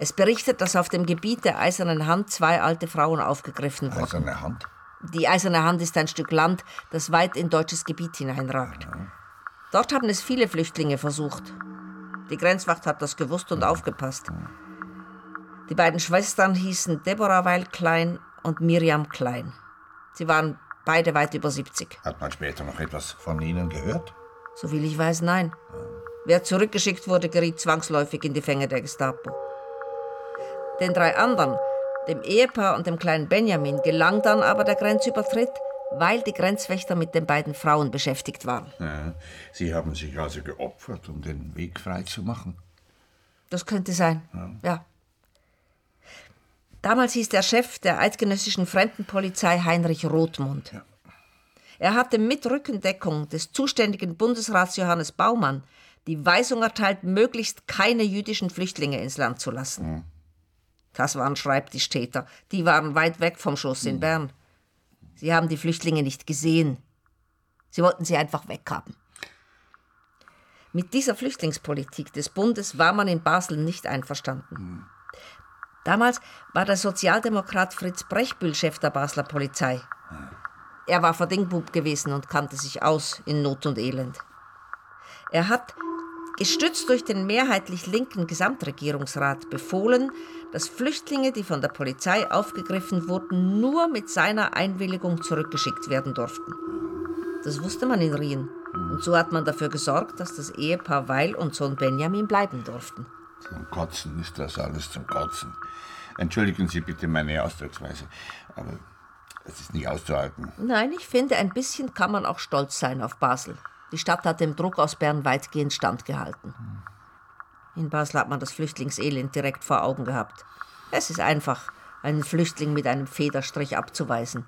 Es berichtet, dass auf dem Gebiet der Eisernen Hand zwei alte Frauen aufgegriffen wurden. Eiserne Hand? Die Eiserne Hand ist ein Stück Land, das weit in deutsches Gebiet hineinragt. Dort haben es viele Flüchtlinge versucht. Die Grenzwacht hat das gewusst und aufgepasst. Die beiden Schwestern hießen Deborah Weil Klein und Miriam Klein. Sie waren beide weit über 70. Hat man später noch etwas von Ihnen gehört? Soviel ich weiß, nein. Wer zurückgeschickt wurde, geriet zwangsläufig in die Fänge der Gestapo. Den drei anderen, Dem Ehepaar und dem kleinen Benjamin gelang dann aber der Grenzübertritt, weil die Grenzwächter mit den beiden Frauen beschäftigt waren. Ja, Sie haben sich also geopfert, um den Weg frei zu machen. Das könnte sein, ja. Damals hieß der Chef der eidgenössischen Fremdenpolizei Heinrich Rothmund. Er hatte mit Rückendeckung des zuständigen Bundesrats Johannes Baumann die Weisung erteilt, möglichst keine jüdischen Flüchtlinge ins Land zu lassen. Das waren Schreibtischtäter. Die waren weit weg vom Schuss in Bern. Sie haben die Flüchtlinge nicht gesehen. Sie wollten sie einfach weghaben. Mit dieser Flüchtlingspolitik des Bundes war man in Basel nicht einverstanden. Damals war der Sozialdemokrat Fritz Brechbühl Chef der Basler Polizei. Er war Verdingbub gewesen und kannte sich aus in Not und Elend. Er hat, gestützt durch den mehrheitlich linken Gesamtregierungsrat, befohlen, dass Flüchtlinge, die von der Polizei aufgegriffen wurden, nur mit seiner Einwilligung zurückgeschickt werden durften. Das wusste man in Rien. Und so hat man dafür gesorgt, dass das Ehepaar Weil und Sohn Benjamin bleiben durften. Zum Kotzen ist das alles zum Kotzen. Entschuldigen Sie bitte meine Ausdrucksweise, aber es ist nicht auszuhalten. Nein, ich finde, ein bisschen kann man auch stolz sein auf Basel. Die Stadt hat dem Druck aus Bern weitgehend standgehalten. In Basel hat man das Flüchtlingselend direkt vor Augen gehabt. Es ist einfach, einen Flüchtling mit einem Federstrich abzuweisen.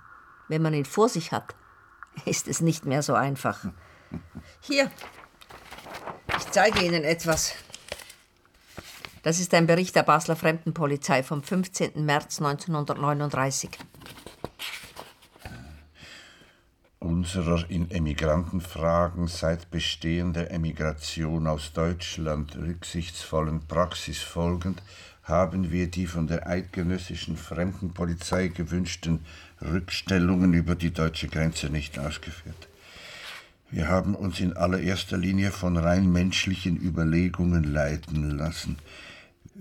Wenn man ihn vor sich hat, ist es nicht mehr so einfach. Hier, ich zeige Ihnen etwas. Das ist ein Bericht der Basler Fremdenpolizei vom 15. März 1939. Unserer in Emigrantenfragen seit Bestehen der Emigration aus Deutschland rücksichtsvollen Praxis folgend haben wir die von der eidgenössischen Fremdenpolizei gewünschten Rückstellungen über die deutsche Grenze nicht ausgeführt. Wir haben uns in allererster Linie von rein menschlichen Überlegungen leiten lassen.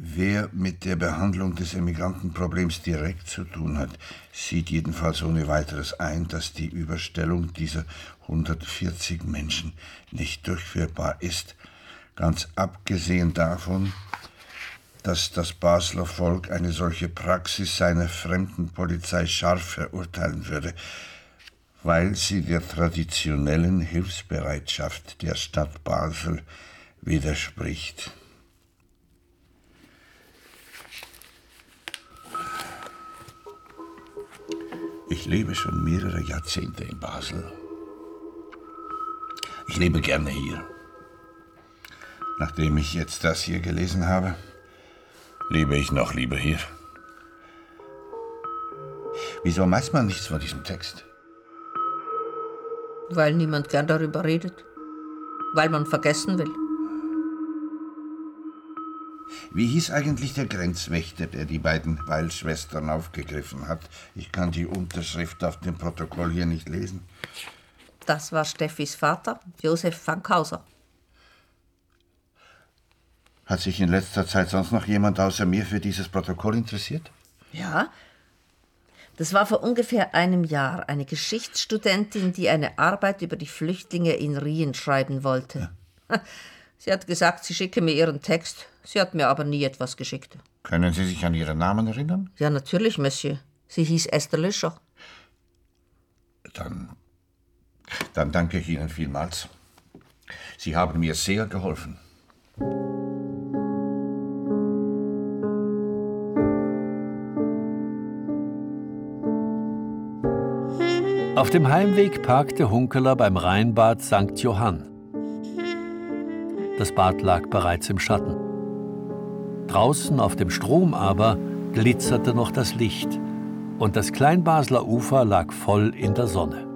Wer mit der Behandlung des Emigrantenproblems direkt zu tun hat, sieht jedenfalls ohne weiteres ein, dass die Überstellung dieser 140 Menschen nicht durchführbar ist. Ganz abgesehen davon, dass das Basler Volk eine solche Praxis seiner Fremdenpolizei scharf verurteilen würde, weil sie der traditionellen Hilfsbereitschaft der Stadt Basel widerspricht. Ich lebe schon mehrere Jahrzehnte in Basel. Ich lebe gerne hier. Nachdem ich jetzt das hier gelesen habe, lebe ich noch lieber hier. Wieso weiß man nichts von diesem Text? Weil niemand gern darüber redet. Weil man vergessen will. Wie hieß eigentlich der Grenzwächter, der die beiden Weil-Schwestern aufgegriffen hat? Ich kann die Unterschrift auf dem Protokoll hier nicht lesen. Das war Steffis Vater, Josef Fankhauser. Hat sich in letzter Zeit sonst noch jemand außer mir für dieses Protokoll interessiert? Ja. Das war vor ungefähr einem Jahr eine Geschichtsstudentin, die eine Arbeit über die Flüchtlinge in Rien schreiben wollte. Sie hat gesagt, sie schicke mir ihren Text. Sie hat mir aber nie etwas geschickt. Können Sie sich an Ihren Namen erinnern? Ja, natürlich, Monsieur. Sie hieß Esther Löscher. Dann, dann danke ich Ihnen vielmals. Sie haben mir sehr geholfen. Auf dem Heimweg parkte Hunkeler beim Rheinbad St. Johann. Das Bad lag bereits im Schatten. Draußen auf dem Strom aber glitzerte noch das Licht und das Kleinbasler Ufer lag voll in der Sonne.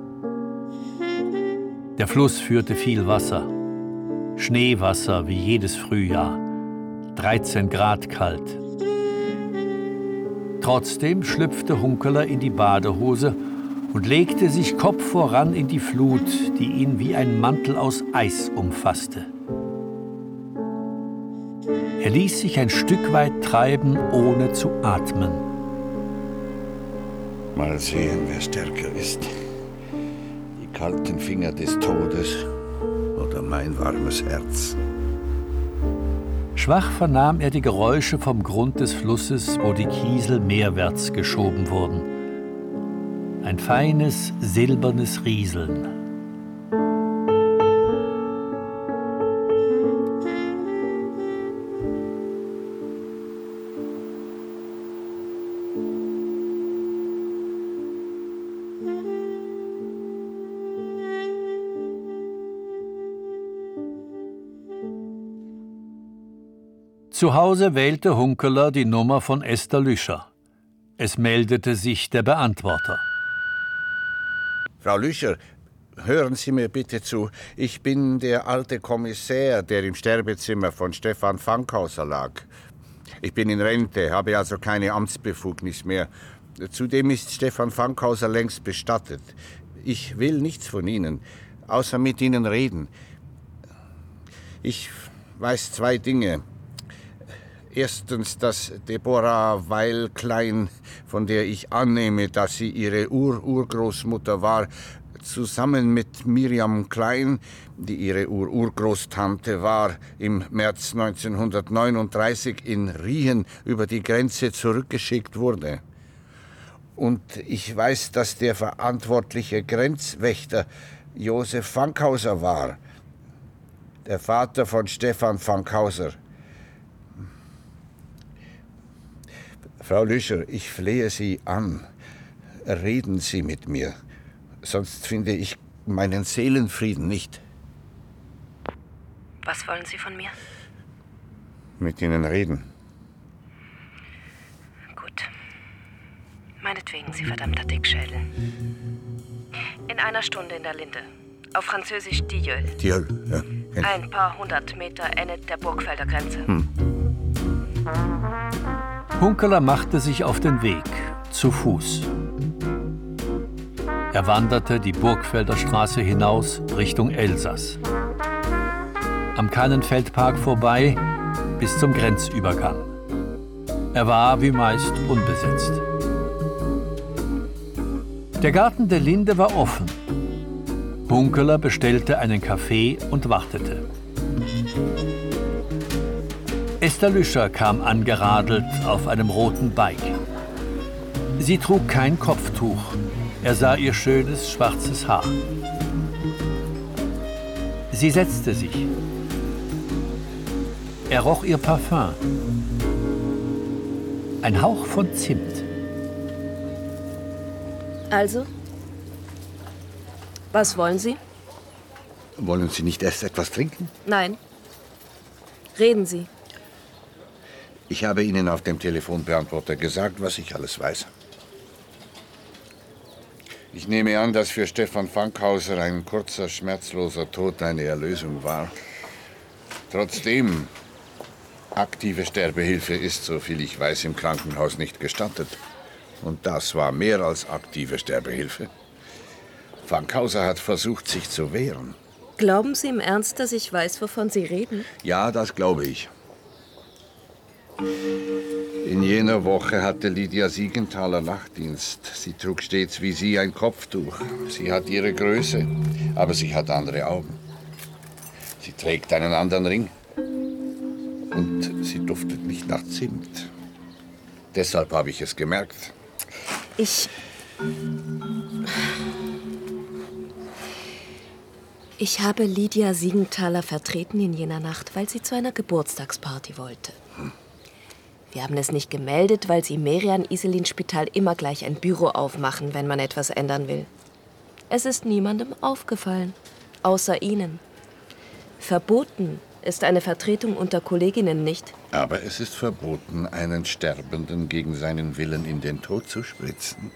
Der Fluss führte viel Wasser. Schneewasser wie jedes Frühjahr. 13 Grad kalt. Trotzdem schlüpfte Hunkeler in die Badehose und legte sich Kopf voran in die Flut, die ihn wie ein Mantel aus Eis umfasste. Er ließ sich ein Stück weit treiben, ohne zu atmen. Mal sehen, wer stärker ist. Die kalten Finger des Todes oder mein warmes Herz. Schwach vernahm er die Geräusche vom Grund des Flusses, wo die Kiesel meerwärts geschoben wurden. Ein feines, silbernes Rieseln. Zu Hause wählte Hunkeler die Nummer von Esther Lüscher. Es meldete sich der Beantworter. Frau Lüscher, hören Sie mir bitte zu. Ich bin der alte Kommissär, der im Sterbezimmer von Stefan Fankhauser lag. Ich bin in Rente, habe also keine Amtsbefugnis mehr. Zudem ist Stefan Fankhauser längst bestattet. Ich will nichts von Ihnen, außer mit Ihnen reden. Ich weiß zwei Dinge. Erstens, dass Deborah Weil Klein, von der ich annehme, dass sie ihre Ur-Urgroßmutter war, zusammen mit Miriam Klein, die ihre Ur-Urgroßtante war, im März 1939 in Rien über die Grenze zurückgeschickt wurde. Und ich weiß, dass der verantwortliche Grenzwächter Josef Fankhauser war, der Vater von Stefan Fankhauser. Frau Lüscher, ich flehe Sie an. Reden Sie mit mir, sonst finde ich meinen Seelenfrieden nicht. Was wollen Sie von mir? Mit Ihnen reden. Gut. Meinetwegen, Sie verdammter Dickschädel. In einer Stunde in der Linde. Auf Französisch Dieul. Dieul, ja. Ein paar hundert Meter endet der Burgfelder Grenze. Hm. Hunkeler machte sich auf den Weg, zu Fuß. Er wanderte die Burgfelder Straße hinaus Richtung Elsass. Am Kannenfeldpark vorbei bis zum Grenzübergang. Er war wie meist unbesetzt. Der Garten der Linde war offen. Hunkeler bestellte einen Kaffee und wartete. Esther Lüscher kam angeradelt auf einem roten Bike. Sie trug kein Kopftuch. Er sah ihr schönes schwarzes Haar. Sie setzte sich. Er roch ihr Parfum. Ein Hauch von Zimt. Also? Was wollen Sie? Wollen Sie nicht erst etwas trinken? Nein. Reden Sie. Ich habe Ihnen auf dem Telefonbeantworter gesagt, was ich alles weiß. Ich nehme an, dass für Stefan Fankhauser ein kurzer, schmerzloser Tod eine Erlösung war. Trotzdem, aktive Sterbehilfe ist, soviel ich weiß, im Krankenhaus nicht gestattet. Und das war mehr als aktive Sterbehilfe. Fankhauser hat versucht, sich zu wehren. Glauben Sie im Ernst, dass ich weiß, wovon Sie reden? Ja, das glaube ich. In jener Woche hatte Lydia Siegenthaler Nachtdienst. Sie trug stets wie Sie ein Kopftuch. Sie hat ihre Größe, aber sie hat andere Augen. Sie trägt einen anderen Ring. Und sie duftet nicht nach Zimt. Deshalb habe ich es gemerkt. Ich. Ich habe Lydia Siegenthaler vertreten in jener Nacht, weil sie zu einer Geburtstagsparty wollte. Wir haben es nicht gemeldet, weil sie im Merian-Iselin-Spital immer gleich ein Büro aufmachen, wenn man etwas ändern will. Es ist niemandem aufgefallen, außer Ihnen. Verboten ist eine Vertretung unter Kolleginnen nicht. Aber es ist verboten, einen Sterbenden gegen seinen Willen in den Tod zu spritzen.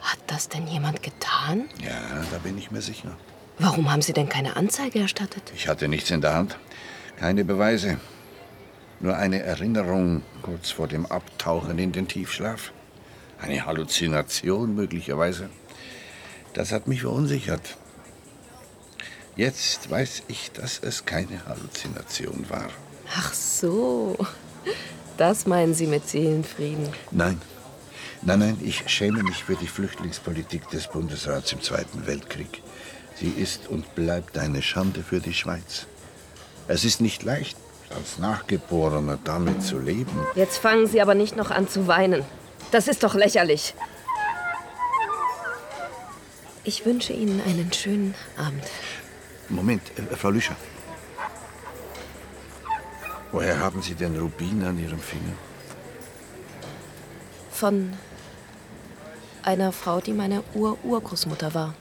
Hat das denn jemand getan? Ja, da bin ich mir sicher. Warum haben Sie denn keine Anzeige erstattet? Ich hatte nichts in der Hand. Keine Beweise. Nur eine Erinnerung kurz vor dem Abtauchen in den Tiefschlaf. Eine Halluzination möglicherweise. Das hat mich verunsichert. Jetzt weiß ich, dass es keine Halluzination war. Ach so. Das meinen Sie mit Seelenfrieden? Nein. Nein, nein, ich schäme mich für die Flüchtlingspolitik des Bundesrats im Zweiten Weltkrieg. Sie ist und bleibt eine Schande für die Schweiz. Es ist nicht leicht, als Nachgeborener damit zu leben. Jetzt fangen Sie aber nicht noch an zu weinen. Das ist doch lächerlich. Ich wünsche Ihnen einen schönen Abend. Moment, äh, Frau Lüscher. Woher haben Sie den Rubin an Ihrem Finger? Von einer Frau, die meine Ur-Urgroßmutter war.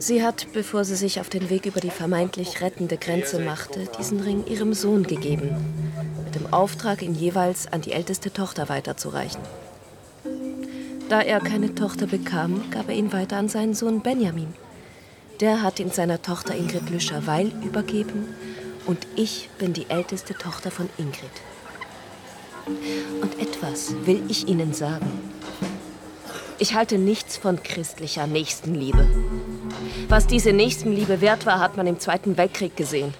Sie hat, bevor sie sich auf den Weg über die vermeintlich rettende Grenze machte, diesen Ring ihrem Sohn gegeben, mit dem Auftrag, ihn jeweils an die älteste Tochter weiterzureichen. Da er keine Tochter bekam, gab er ihn weiter an seinen Sohn Benjamin. Der hat ihn seiner Tochter Ingrid Lüscher-Weil übergeben und ich bin die älteste Tochter von Ingrid. Und etwas will ich Ihnen sagen. Ich halte nichts von christlicher Nächstenliebe. Was diese Nächstenliebe wert war, hat man im Zweiten Weltkrieg gesehen.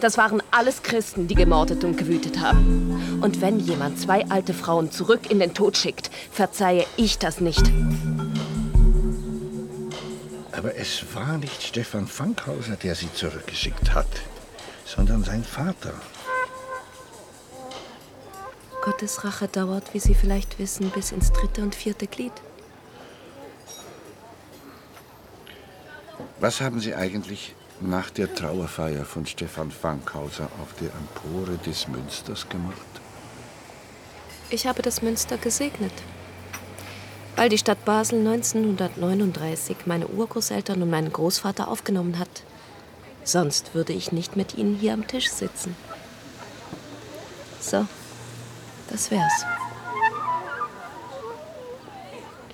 Das waren alles Christen, die gemordet und gewütet haben. Und wenn jemand zwei alte Frauen zurück in den Tod schickt, verzeihe ich das nicht. Aber es war nicht Stefan Fankhauser, der sie zurückgeschickt hat, sondern sein Vater. Gottes Rache dauert, wie Sie vielleicht wissen, bis ins dritte und vierte Glied. Was haben Sie eigentlich nach der Trauerfeier von Stefan Fankhauser auf der Empore des Münsters gemacht? Ich habe das Münster gesegnet. Weil die Stadt Basel 1939 meine Urgroßeltern und meinen Großvater aufgenommen hat. Sonst würde ich nicht mit ihnen hier am Tisch sitzen. So, das wär's.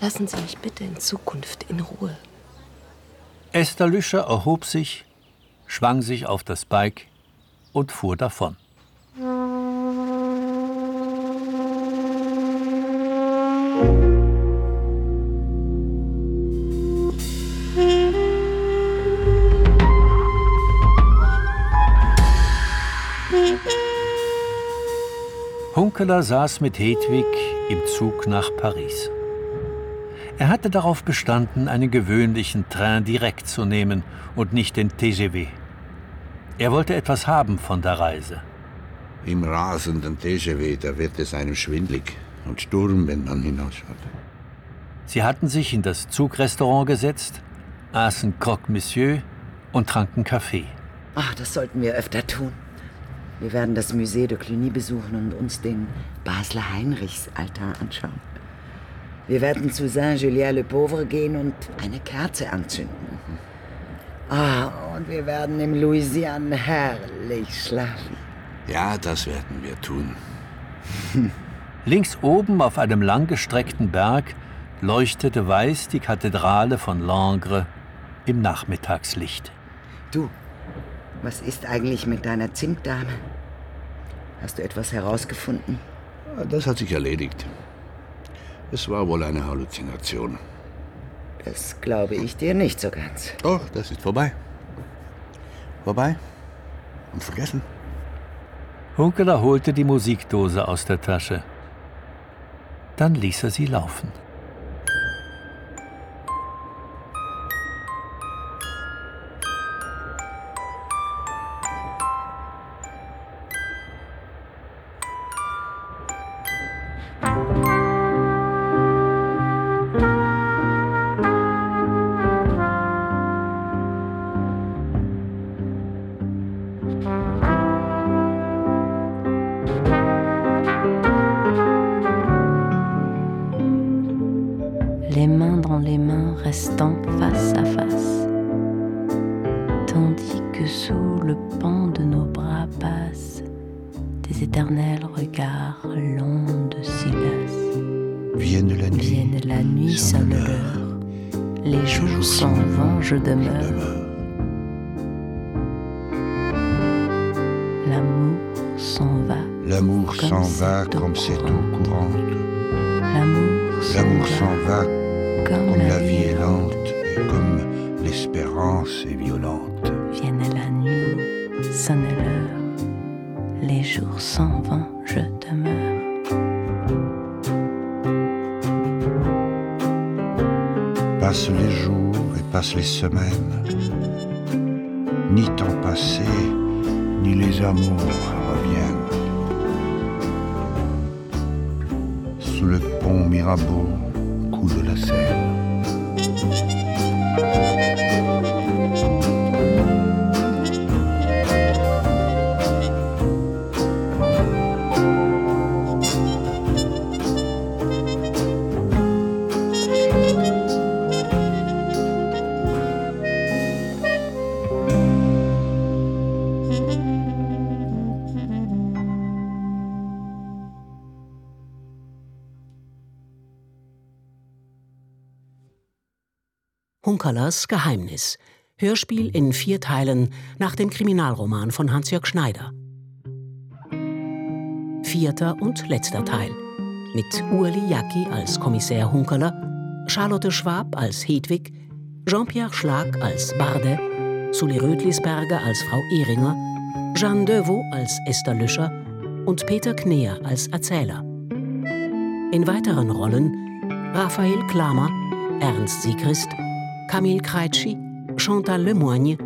Lassen Sie mich bitte in Zukunft in Ruhe. Esther Lüscher erhob sich, schwang sich auf das Bike und fuhr davon. Hunkeler saß mit Hedwig im Zug nach Paris. Er hatte darauf bestanden, einen gewöhnlichen Train direkt zu nehmen und nicht den TGV. Er wollte etwas haben von der Reise. Im rasenden TGV, da wird es einem schwindlig und Sturm, wenn man hinausschaut. Sie hatten sich in das Zugrestaurant gesetzt, aßen Croque Monsieur und tranken Kaffee. Ach, das sollten wir öfter tun. Wir werden das Musée de Cluny besuchen und uns den Basler Heinrichsaltar anschauen. Wir werden zu Saint-Julien-le-Pauvre gehen und eine Kerze anzünden. Ah, und wir werden im Louisiane herrlich schlafen. Ja, das werden wir tun. Links oben auf einem langgestreckten Berg leuchtete weiß die Kathedrale von Langres im Nachmittagslicht. Du, was ist eigentlich mit deiner Zimtdame? Hast du etwas herausgefunden? Das hat sich erledigt. Es war wohl eine Halluzination. Das glaube ich dir nicht so ganz. Doch, das ist vorbei. Vorbei und vergessen. Hunkeler holte die Musikdose aus der Tasche. Dann ließ er sie laufen. sale. Hunkerlers Geheimnis. Hörspiel in vier Teilen nach dem Kriminalroman von Hans-Jörg Schneider. Vierter und letzter Teil. Mit Urli Jacki als Kommissär Hunkerler, Charlotte Schwab als Hedwig, Jean-Pierre Schlag als Barde, Sully Rödlisberger als Frau Ehringer, Jeanne Deveau als Esther Lüscher und Peter Kneer als Erzähler. In weiteren Rollen Raphael Klamer, Ernst Siegrist, Camille Kreitschi, Chantal Lemoigne,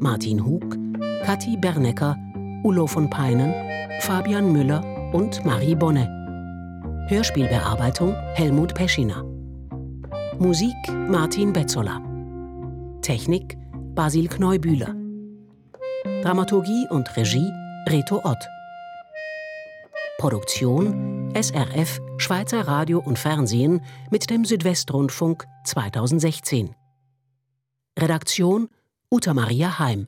Martin Hug, Kathi Bernecker, Ulo von Peinen, Fabian Müller und Marie Bonnet. Hörspielbearbeitung Helmut Peschiner. Musik Martin Betzola. Technik Basil Kneubühler. Dramaturgie und Regie Reto Ott. Produktion SRF Schweizer Radio und Fernsehen mit dem Südwestrundfunk 2016. Redaktion Uta Maria Heim.